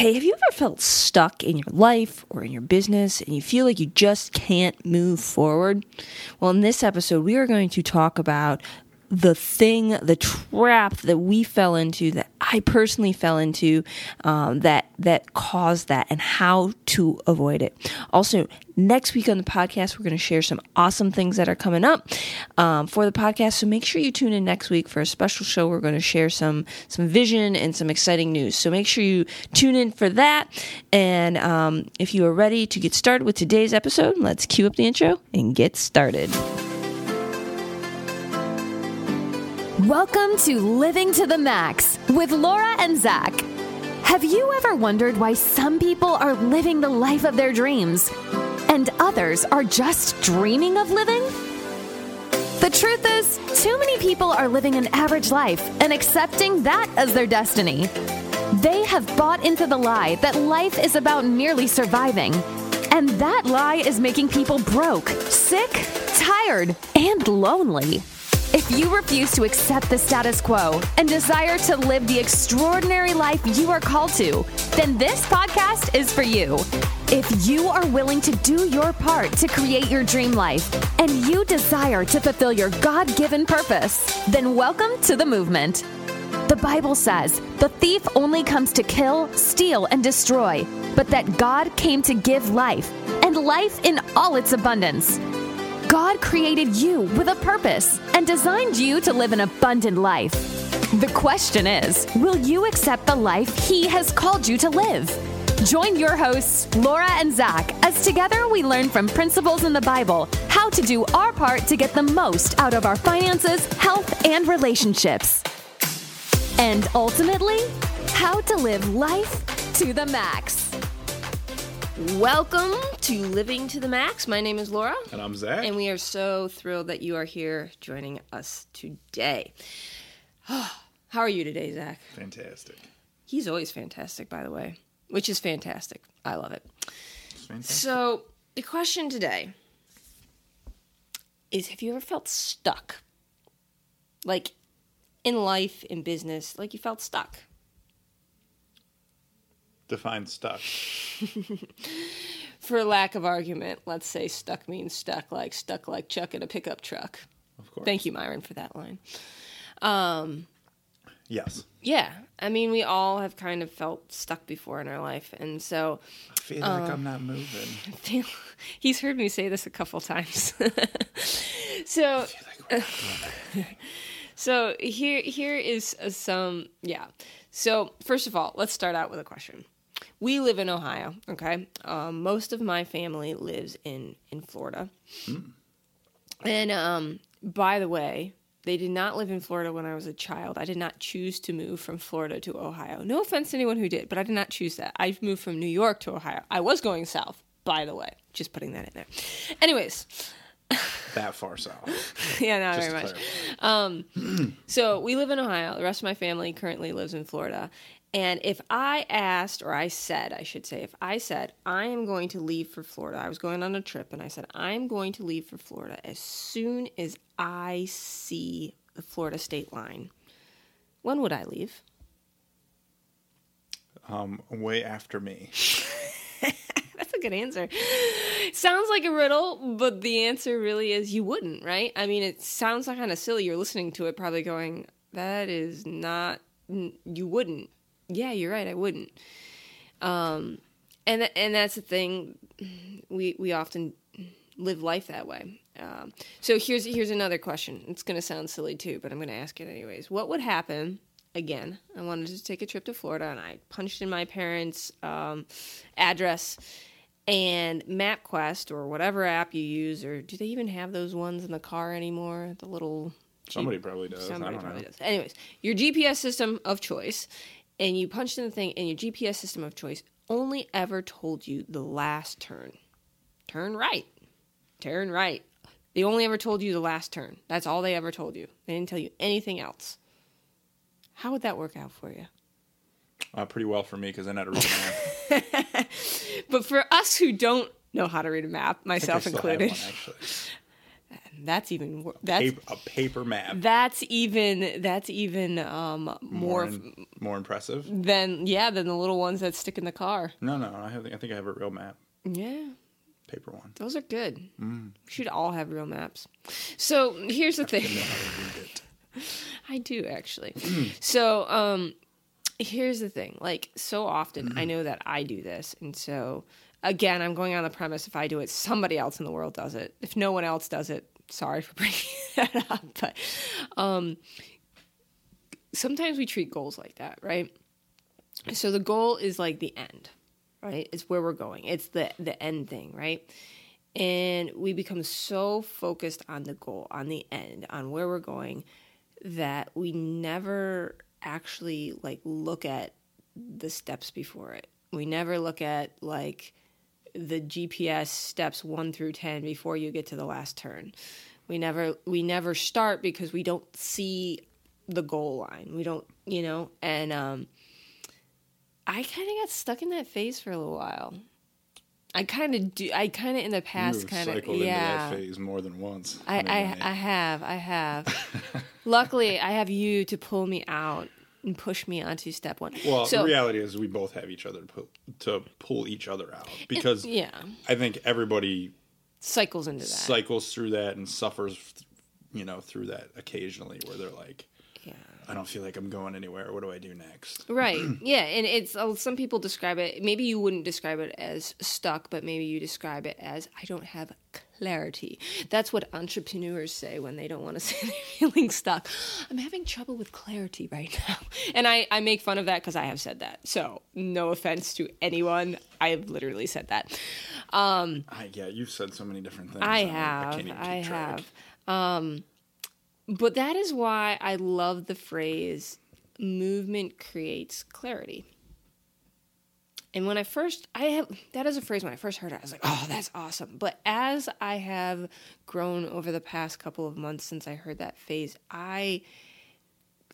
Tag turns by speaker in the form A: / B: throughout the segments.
A: Hey, have you ever felt stuck in your life or in your business and you feel like you just can't move forward? Well, in this episode, we are going to talk about the thing, the trap that we fell into, that I personally fell into, um, that that caused that, and how to avoid it. Also, next week on the podcast, we're going to share some awesome things that are coming up um, for the podcast. So make sure you tune in next week for a special show. We're going to share some some vision and some exciting news. So make sure you tune in for that. And um, if you are ready to get started with today's episode, let's cue up the intro and get started.
B: Welcome to Living to the Max with Laura and Zak. Have you ever wondered why some people are living the life of their dreams and others are just dreaming of living? The truth is, too many people are living an average life and accepting that as their destiny. They have bought into the lie that life is about merely surviving. And that lie is making people broke, sick, tired, and lonely. If you refuse to accept the status quo and desire to live the extraordinary life you are called to, then this podcast is for you. If you are willing to do your part to create your dream life and you desire to fulfill your God given purpose, then welcome to the movement. The Bible says the thief only comes to kill, steal, and destroy, but that God came to give life, and life in all its abundance. God created you with a purpose and designed you to live an abundant life. The question is will you accept the life He has called you to live? Join your hosts, Laura and Zak, as together we learn from principles in the Bible how to do our part to get the most out of our finances, health, and relationships. And ultimately, how to live life to the max.
A: Welcome to Living to the Max. My name is Laura.
C: And I'm Zak.
A: And we are so thrilled that you are here joining us today. How are you today, Zak?
C: fantastic.
A: He's always fantastic, by the way, which is fantastic. I love it.
C: Fantastic.
A: So, the question today is Have you ever felt stuck? Like in life, in business, like you felt stuck?
C: Define stuck.
A: For lack of argument, let's say stuck means stuck, like stuck like Chuck in a pickup truck.
C: Of course.
A: Thank you, Myron, for that line. Um,
C: Yes.
A: yeah, I mean, we all have kind of felt stuck before in our life, and so
C: I feel like I'm not moving.
A: feel, he's heard me say this a couple times. so, so here here is some yeah. So first of all, let's start out with a question. We live in Ohio, okay. Um, most of my family lives in in Florida, and um, by the way. They did not live in Florida when I was a child. I did not choose to move from Florida to Ohio. No offense to anyone who did, but I did not choose that. I moved from New York to Ohio. I was going south, by the way. Just putting that in there. Anyways,
C: That far south.
A: yeah, not
C: Just
A: very much.
C: clarify.
A: So we live in Ohio. The rest of my family currently lives in Florida. And if I asked, or I said, I should say, if I said, I am going to leave for Florida, I was going on a trip and I said, I'm going to leave for Florida as soon as I see the Florida state line, when would I leave?
C: Um, way after me.
A: That's a good answer. Sounds like a riddle, but the answer really is you wouldn't, right? I mean, it sounds like kind of silly. You're listening to it, probably going, "That is not. You wouldn't." Yeah, you're right. I wouldn't. Um, and th- and that's the thing. We we often live life that way. Um, so here's here's another question. It's going to sound silly too, but I'm going to ask it anyways. What would happen? Again, I wanted to take a trip to Florida, and I punched in my parents' um, address and MapQuest or whatever app you use, or do they even have those ones in the car anymore? The little
C: Somebody probably does. I
A: Somebody probably
C: know.
A: does. Anyways, your GPS system of choice, and you punched in the thing, and your GPS system of choice only ever told you the last turn. Turn right. Turn right. They only ever told you the last turn. That's all they ever told you. They didn't tell you anything else. How would that work out for you?
C: Uh, pretty well for me because I know how to read a map.
A: But for us who don't know how to read a map,
C: I I
A: myself included,
C: one.
A: That's even wor- that's
C: Paper, a paper map.
A: that's even that's even um
C: more
A: more,
C: in- more impressive.
A: than yeah than the little ones that stick in the car.
C: No, no, I have. I think I have a real map,
A: Yeah.
C: paper one.
A: Those are good.
C: Mm.
A: We should all have real maps. So here's the thing.
C: Know how to read it.
A: I do actually. so um here's the thing. Like so often I know that I do this and so again I'm going on the premise if I do it somebody else in the world does it. If no one else does it, sorry for bringing that up, but um sometimes we treat goals like that, right? So the goal is like the end, right? It's where we're going. It's the the end thing, right? And we become so focused on the goal, on the end, on where we're going that we never actually like look at the steps before it. We never look at like the GPS steps 1 through 10 before you get to the last turn. We never we never start because we don't see the goal line. We don't, you know, and um I kind of got stuck in that phase for a little while. I kind of do. I kind of in the past kind of yeah.
C: into that phase more than once.
A: I, I,
C: Anyway.
A: I have, I have. Luckily, I have you to pull me out and push me onto step one.
C: well,
A: so
C: the reality is we both have each other to pull, to pull each other out because
A: yeah,
C: I think everybody
A: cycles into that.
C: cycles through that and suffers, you know, through that occasionally where they're like,
A: yeah.
C: I don't feel like I'm going anywhere. What do I do next?
A: Right. Yeah, and it's uh, some people describe it. Maybe you wouldn't describe it as stuck, but maybe you describe it as I don't have clarity. That's what entrepreneurs say when they don't want to say they're feeling stuck. I'm having trouble with clarity right now, and I I make fun of that because I have said that. So no offense to anyone, I have literally said that. Um,
C: I, yeah, you've said so many different things.
A: I have.
C: keep
A: I, have. Um, but that is why I love the phrase movement creates clarity. And when I first, I have, that is a phrase when I first heard it, I was like, oh, that's awesome. But as I have grown over the past couple of months since I heard that phase, I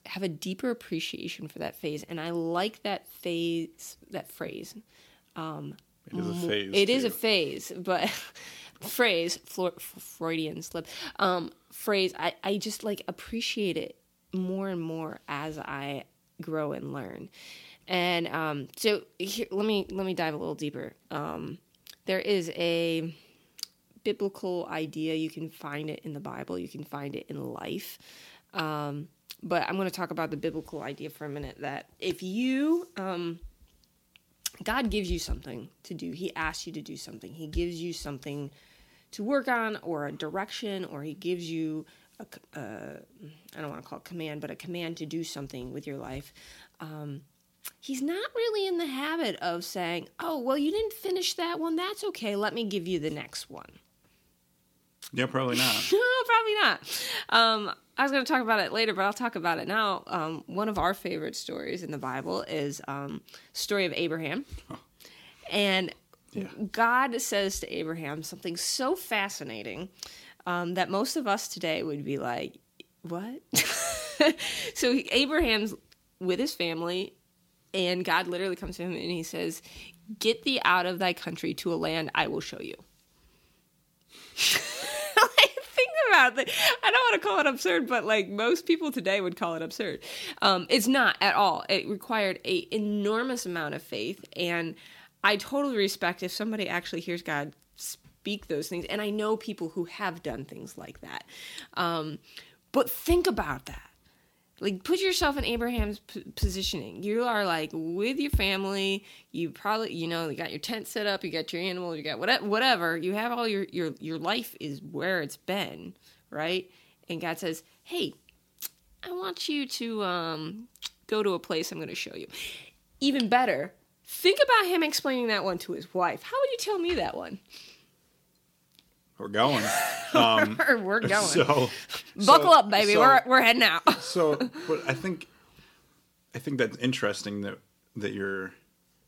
A: have a deeper appreciation for that phase. And I like that phase, that phrase.
C: It is a phase.
A: It is a phase, but phrase Flo- Freudian slip um, phrase. I I just like appreciate it more and more as I grow and learn. And um, so here, let me let me dive a little deeper. Um, there is a biblical idea. You can find it in the Bible. You can find it in life. Um, but I'm going to talk about the biblical idea for a minute. That if you um, God gives you something to do. He asks you to do something. He gives you something to work on, or a direction, or he gives you a, c- uh, don't want to call it command, but a command to do something with your life. Um, he's not really in the habit of saying, "Oh, well, you didn't finish that one. That's okay. Let me give you the next one."
C: Yeah, probably not.
A: No, probably not. Um, I was going to talk about it later, but I'll talk about it now. Um, one of our favorite stories in the Bible is um, story of Abraham, and
C: Yeah.
A: God says to Abraham something so fascinating um, that most of us today would be like, "What?" so Abraham's with his family, and God literally comes to him and he says, "Get thee out of thy country to a land I will show you." like, think about that. I don't want to call it absurd, but like most people today would call it absurd. Um, it's not at all. It required a enormous amount of faith, and I totally respect if somebody actually hears God speak those things. And I know people who have done things like that. Um, but think about that like put yourself in abraham's p- positioning. You are like with your family. You probably you know you got your tent set up you got your animal you got whatever whatever. You have all your your your life is where it's been right? And god says hey i want you to um go to a place i'm going to show you. Even better think about him explaining that one to his wife. How would you tell me that one
C: We're going. Um,
A: we're going
C: so
A: buckle
C: so-
A: up baby
C: so-
A: we're, we're heading out
C: so but i think i think that's interesting that that you're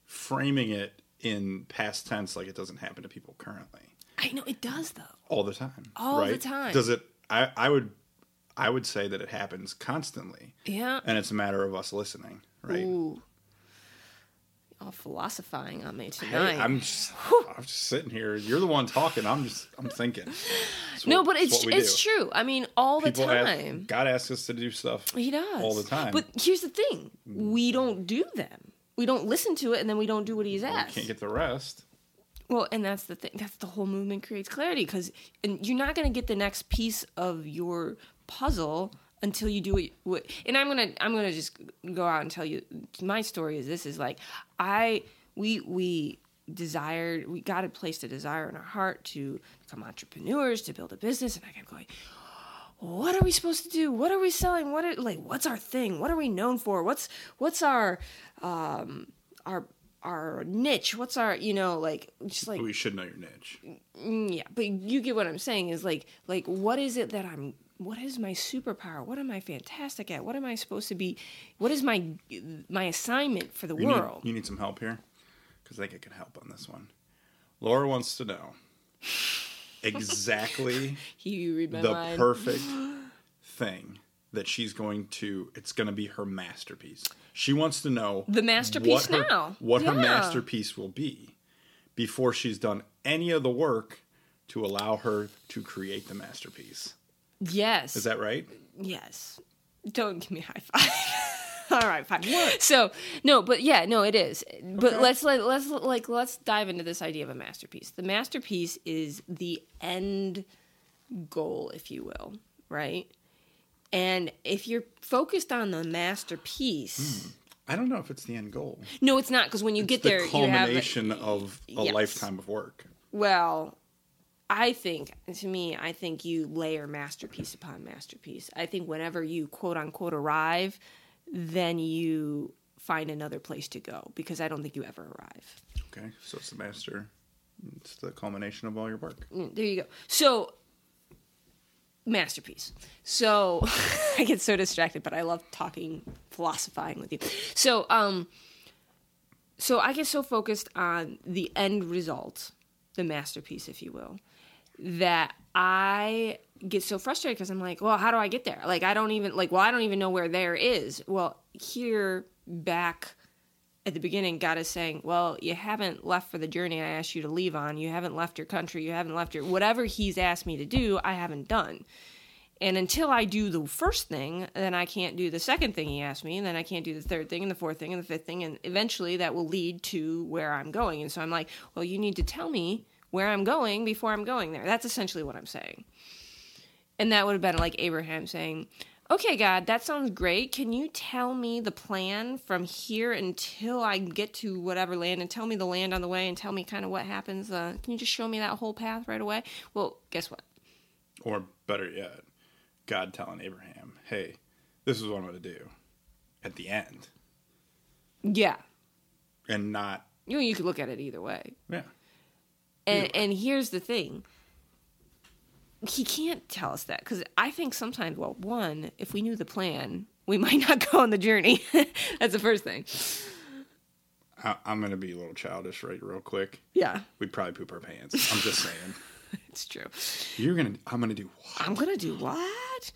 C: framing it in past tense like it doesn't happen to people currently
A: i know it does though
C: all the time
A: All the
C: right?
A: time.
C: does it i i would i would say that it happens constantly
A: yeah
C: and it's a matter of us listening right
A: Ooh. All philosophizing on me
C: Hey,
A: tonight.
C: I'm just, I'm just sitting here. You're the one talking. I'm just, I'm thinking. It's
A: no, but it's it's
C: do.
A: true. I mean, all the
C: People ask-
A: time.
C: God asks us to do stuff.
A: He does
C: all the time.
A: But here's the thing: mm. we don't do them. We don't listen to it, and then we don't do what he's
C: We
A: asked.
C: can't get the rest.
A: Well, and that's the thing. That's the whole movement creates clarity because and you're not going to get the next piece of your puzzle until you do what, what. And I'm gonna I'm gonna just go out and tell you my story is this is like I we we desired we got a place to desire in our heart to become entrepreneurs to build a business and I kept going what are we supposed to do? What are we selling? What are, like what's our thing? What are we known for? What's what's our um our our niche? What's our you know like just like
C: We should know your niche.
A: Mm, yeah, but you get what I'm saying is like like what is it that I'm what is my superpower? What am I fantastic at? What am I supposed to be? What is my my assignment for the
C: You
A: world?
C: Need, you need some help here? Because I think I can help on this one. Laura wants to know exactly
A: you read my
C: the
A: mind.
C: perfect thing that she's going to it's going to be her masterpiece she wants to know
A: The masterpiece
C: what her,
A: now.
C: what her masterpiece will be before she's done any of the work to allow her to create the masterpiece
A: yes.
C: is that right
A: Yes. Don't give me a high five. All right, fine. So no, but yeah, no, it is. But
C: Okay.
A: let's let, let's like let's dive into this idea of a masterpiece. The masterpiece is the end goal, if you will, right? And if you're focused on the masterpiece, hmm.
C: i don't know if it's the end goal
A: no, it's not because when you
C: it's
A: get
C: the
A: there, you have
C: culmination of a
A: Yes.
C: lifetime of work
A: Well, I think, to me, I think you layer masterpiece upon masterpiece. I think whenever you quote unquote arrive, then you find another place to go because I don't think you ever arrive.
C: okay so it's the master it's the culmination of all your work
A: Mm, There you go. So, masterpiece. So, I get so distracted, but I love talking, philosophizing with you. So, um, so I get so focused on the end result, the masterpiece, if you will, that I get so frustrated because I'm like, well, how do I get there? Like, I don't even like, well, I don't even know where there is. Well, here back at the beginning, God is saying, well, you haven't left for the journey I asked you to leave on. You haven't left your country. You haven't left your whatever He's asked me to do. I haven't done. And until I do the first thing, then I can't do the second thing he asked me, and then I can't do the third thing, and the fourth thing, and the fifth thing, and eventually that will lead to where I'm going. And so I'm like, well, you need to tell me where I'm going before I'm going there. That's essentially what I'm saying. And that would have been like Abraham saying, Okay, God, that sounds great. Can you tell me the plan from here until I get to whatever land and tell me the land on the way and tell me kind of what happens? Uh, can you just show me that whole path right away? Well, guess what?
C: Or better yet, God telling Abraham, hey, this is what I'm going to do at the end.
A: Yeah.
C: And not,
A: You know, you could look at it either way.
C: yeah.
A: And
C: way.
A: and here's the thing. He can't tell us that because I think sometimes, well, one, if we knew the plan, we might not go on the journey. That's the first thing.
C: I, I'm going to be a little childish right real quick.
A: Yeah,
C: We'd probably poop our pants. I'm just saying.
A: it's true.
C: You're going to, I'm going to do what?
A: I'm gonna do what?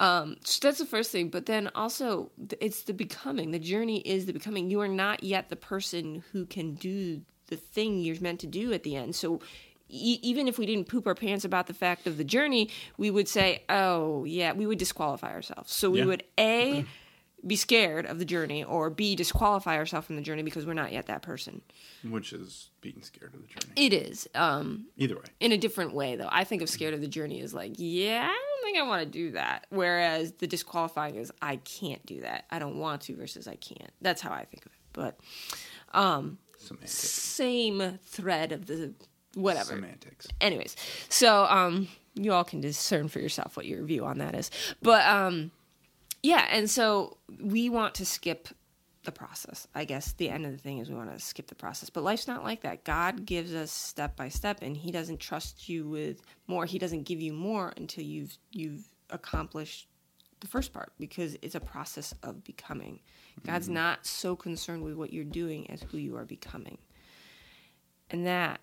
A: Um, so that's the first thing. But then also, it's the becoming. The journey is the becoming. You are not yet the person who can do the thing you're meant to do at the end. So. E- even if we didn't poop our pants about the fact of the journey, we would say, "Oh, yeah," we would disqualify ourselves. So we
C: Yeah.
A: would a be scared of the journey, or b disqualify ourselves from the journey because we're not yet that person.
C: Which is being scared of the journey.
A: It is. Um,
C: Either way.
A: in a different way though. I think of scared of the journey as like, yeah, I don't think I want to do that. Whereas the disqualifying is I can't do that. I don't want to versus I can't. That's how I think of it. But
C: Semantics.
A: same thread of the whatever.
C: Semantics.
A: Anyways, so um you all can discern for yourself what your view on that is. But um yeah, and so we want to skip the process. I guess the end of the thing is we want to skip the process. But life's not like that. God gives us step by step and he doesn't trust you with more. He doesn't give you more until you've you've accomplished the first part because it's a process of becoming. God's mm-hmm. not so concerned with what you're doing as who you are becoming. And that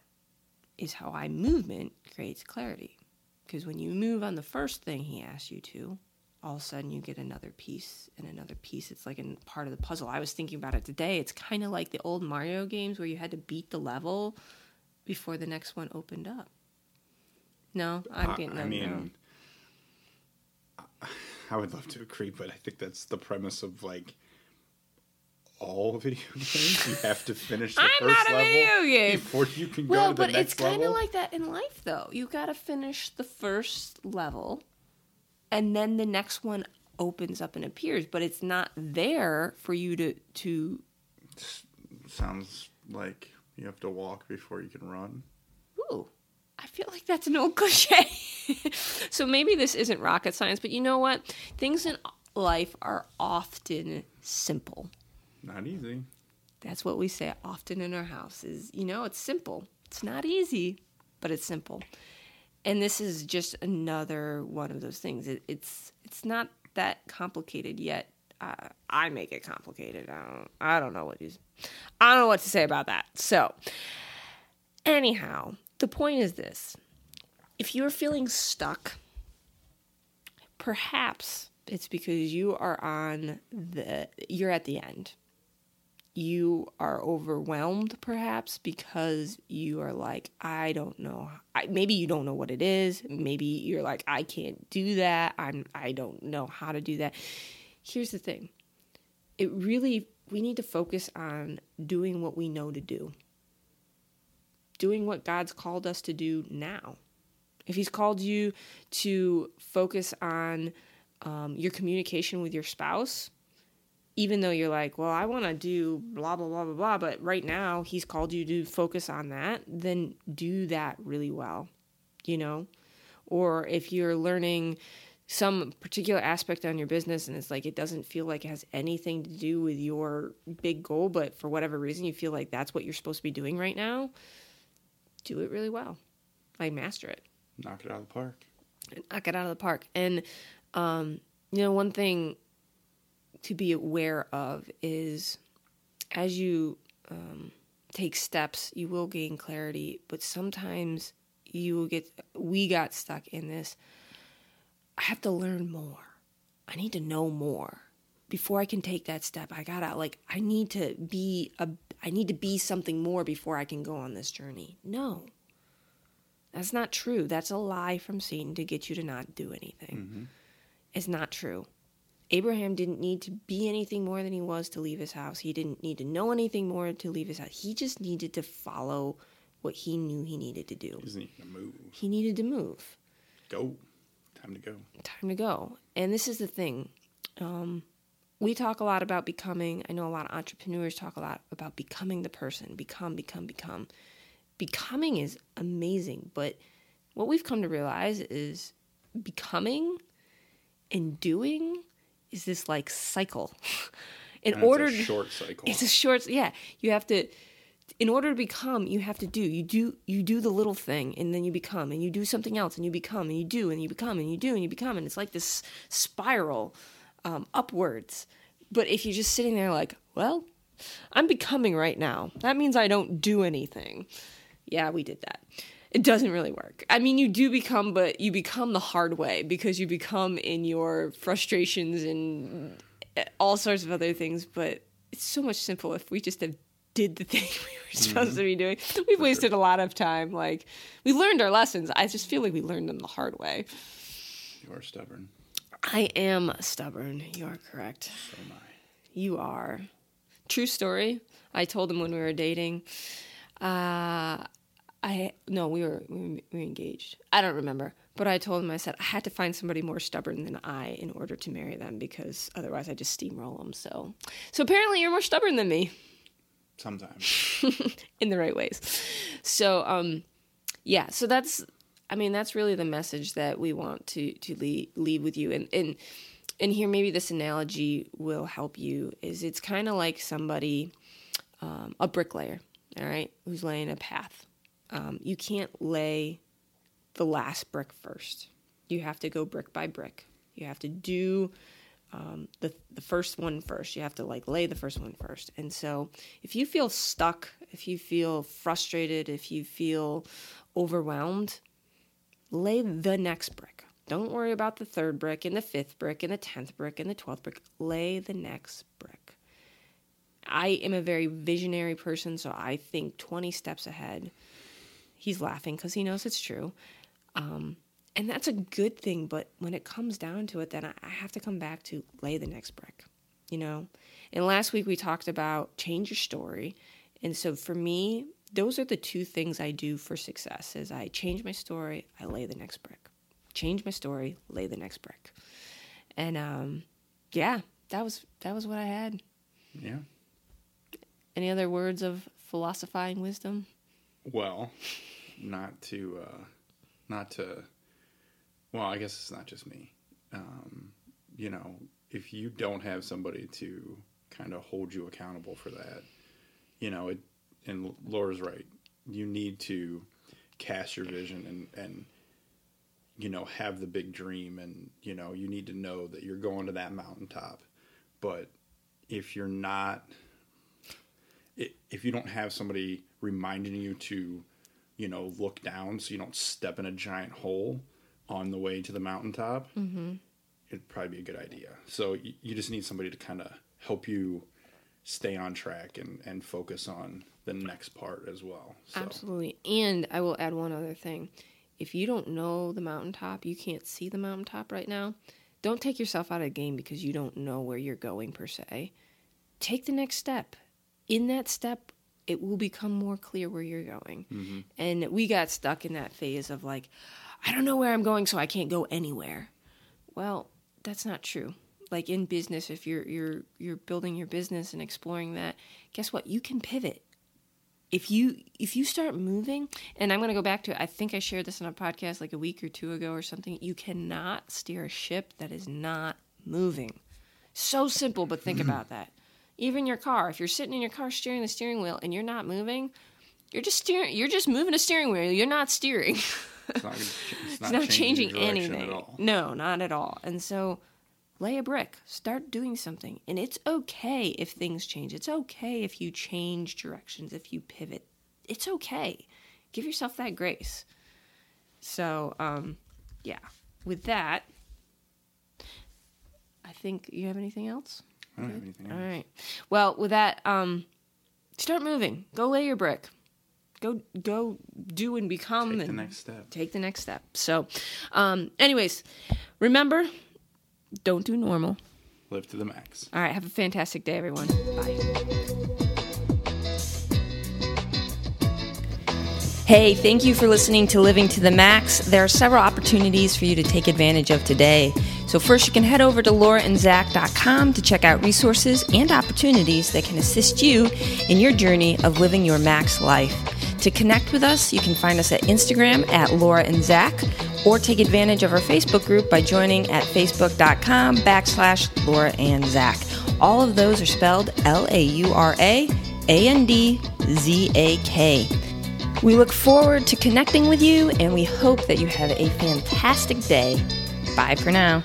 A: is how I movement creates clarity. Because when you move on the first thing he asks you to, all of a sudden you get another piece and another piece. It's like a part of the puzzle. I was thinking about it today. It's kind of like the old Mario games where you had to beat the level before the next one opened up. No, I'm
C: I,
A: getting.
C: I
A: no,
C: mean, I would love to agree, but I think that's the premise of like all video games. You have to finish the
A: I'm
C: first
A: not a
C: level
A: video game.
C: before you can
A: well,
C: go to the next level.
A: but it's kind of like that in life, though. You got to finish the first level, and then the next one opens up and appears. But it's not there for you to to.
C: Sounds like you have to walk before you can run.
A: Ooh, I feel like that's an old cliche. so maybe this isn't rocket science, but you know what? Things in life are often simple.
C: Not easy.
A: That's what we say often in our house is, you know, it's simple. It's not easy, but it's simple. And this is just another one of those things. It, it's it's not that complicated yet. Uh, I make it complicated. I don't, I don't know what you, I don't know what to say about that. So, anyhow, the point is this: if you're feeling stuck, perhaps it's because you are on the you're at the end you are overwhelmed perhaps because you are like i don't know I, maybe you don't know what it is. Maybe you're like i can't do that. I'm i don't know how to do that. Here's the thing. It really we need to focus on doing what we know to do. Doing what god's called us to do now. If he's called you to focus on um, your communication with your spouse even though you're like, well, I want to do blah, blah, blah, blah, blah, but right now he's called you to focus on that, then do that really well, you know? Or if you're learning some particular aspect on your business and it's like it doesn't feel like it has anything to do with your big goal, but for whatever reason you feel like that's what you're supposed to be doing right now, do it really well. Like master it
C: Knock it out of the park.
A: knock it out of the park. And um, you know, one thing to be aware of is as you um, take steps, you will gain clarity, but sometimes you will get. We got stuck in this. I have to learn more. I need to know more before I can take that step. I gotta like. I need to be a. I need to be something more before I can go on this journey. No, that's not true. That's a lie from Satan to get you to not do anything. It's not true. Abraham didn't need to be anything more than he was to leave his house. He didn't need to know anything more to leave his house. He just needed to follow what he knew he needed to do.
C: He's needing to move.
A: He needed to move.
C: Go. Time to go.
A: Time to go. And this is the thing. Um, we talk a lot about becoming. I know a lot of entrepreneurs talk a lot about becoming the person. Become, become, become. Becoming is amazing, but what we've come to realize is becoming and doing is this like cycle. In
C: And
A: order
C: short cycle.
A: it's a short yeah. You have to in order to become you have to do. You do you do the little thing and then you become and you do something else and you become and you do and you become and you do and you become and it's like this spiral um, upwards. But if you're just sitting there like well i'm becoming right now that means i don't do anything. Yeah we did that it doesn't really work i mean you do become but you become the hard way because you become in your frustrations and all sorts of other things, but it's so much simpler if we just have did the thing we were supposed to be doing. We've wasted a lot of time. Like we learned our lessons. I just feel like we learned them the hard way.
C: You are stubborn.
A: I am stubborn. You are correct.
C: So am I.
A: You are. True story. I told him when we were dating. Uh, I no, we were we were we were engaged. I don't remember, but I told him I said I had to find somebody more stubborn than I in order to marry them because otherwise I just steamroll them. So, so apparently you're more stubborn than me
C: Sometimes.
A: in the right ways. So, um, yeah. So that's, I mean, that's really the message that we want to to leave, leave with you. And and and here maybe this analogy will help you. Is it's kind of like somebody, um, a bricklayer, all right, who's laying a path. Um, you can't lay the last brick first. You have to go brick by brick. You have to do um, the the first one first. You have to like lay the first one first. And so, if you feel stuck, if you feel frustrated, if you feel overwhelmed, lay the next brick. Don't worry about the third brick and the fifth brick and the tenth brick and the twelfth brick. Lay the next brick. I am a very visionary person, so I think 20 steps ahead. He's laughing because he knows it's true. Um, and that's a good thing, but when it comes down to it, then I, I have to come back to lay the next brick, you know? And last week we talked about change your story. And so for me, those are the two things I do for success is I change my story, I lay the next brick. Change my story, lay the next brick. And um, yeah, that was that was what I had.
C: Yeah.
A: Any other words of philosophizing wisdom?
C: Well, not to, uh, not to. Well, I guess it's not just me. Um, you know, if you don't have somebody to kind of hold you accountable for that, you know, it. And Laura's right. You need to cast your vision and and you know have the big dream and you know you need to know that you're going to that mountaintop but if you're not if you don't have somebody reminding you to, you know, look down so you don't step in a giant hole on the way to the mountaintop, mm-hmm. it'd probably be a good idea. So you, you just need somebody to kind of help you stay on track and, and focus on the next part as well.
A: So. Absolutely. And I will add one other thing. If you don't know the mountaintop, you can't see the mountaintop right now, don't take yourself out of the game because you don't know where you're going per se. Take the next step in that step, it will become more clear where you're going. Mm-hmm. And we got stuck in that phase of like, I don't know where I'm going, so I can't go anywhere. Well, that's not true. Like in business, if you're you're you're building your business and exploring that, guess what? You can pivot. If you if you start moving, and I'm going to go back to I think I shared this on a podcast like a week or two ago or something. You cannot steer a ship that is not moving. So simple, but think about that. Even your car, if you're sitting in your car steering the steering wheel and you're not moving, you're just steering. You're just moving a steering wheel. You're not steering.
C: it's not, it's not, it's not changing, anything.
A: No, not at all. And so, lay a brick. Start doing something, and it's okay if things change. It's okay if you change directions. If you pivot, it's okay. Give yourself that grace. So, um, yeah. With that, I think you have anything else.
C: I don't have anything else.
A: All right. Well, with that, um, start moving. Go lay your brick. Go go do and become
C: Take
A: and
C: the next step.
A: Take the next step. So, um, anyways, remember, don't do normal.
C: Live to the max.
A: All right. Have a fantastic day, everyone. Bye. Hey, thank you for listening to Living to the Max. There are several opportunities for you to take advantage of today. So, first, you can head over to lauraandzak.com to check out resources and opportunities that can assist you in your journey of living your max life. To connect with us, you can find us at Instagram at Laura and Zak or take advantage of our Facebook group by joining at facebook.com backslash Laura and Zak. All of those are spelled L A U R A A N D Z A K. We look forward to connecting with you and we hope that you have a fantastic day. Bye for now.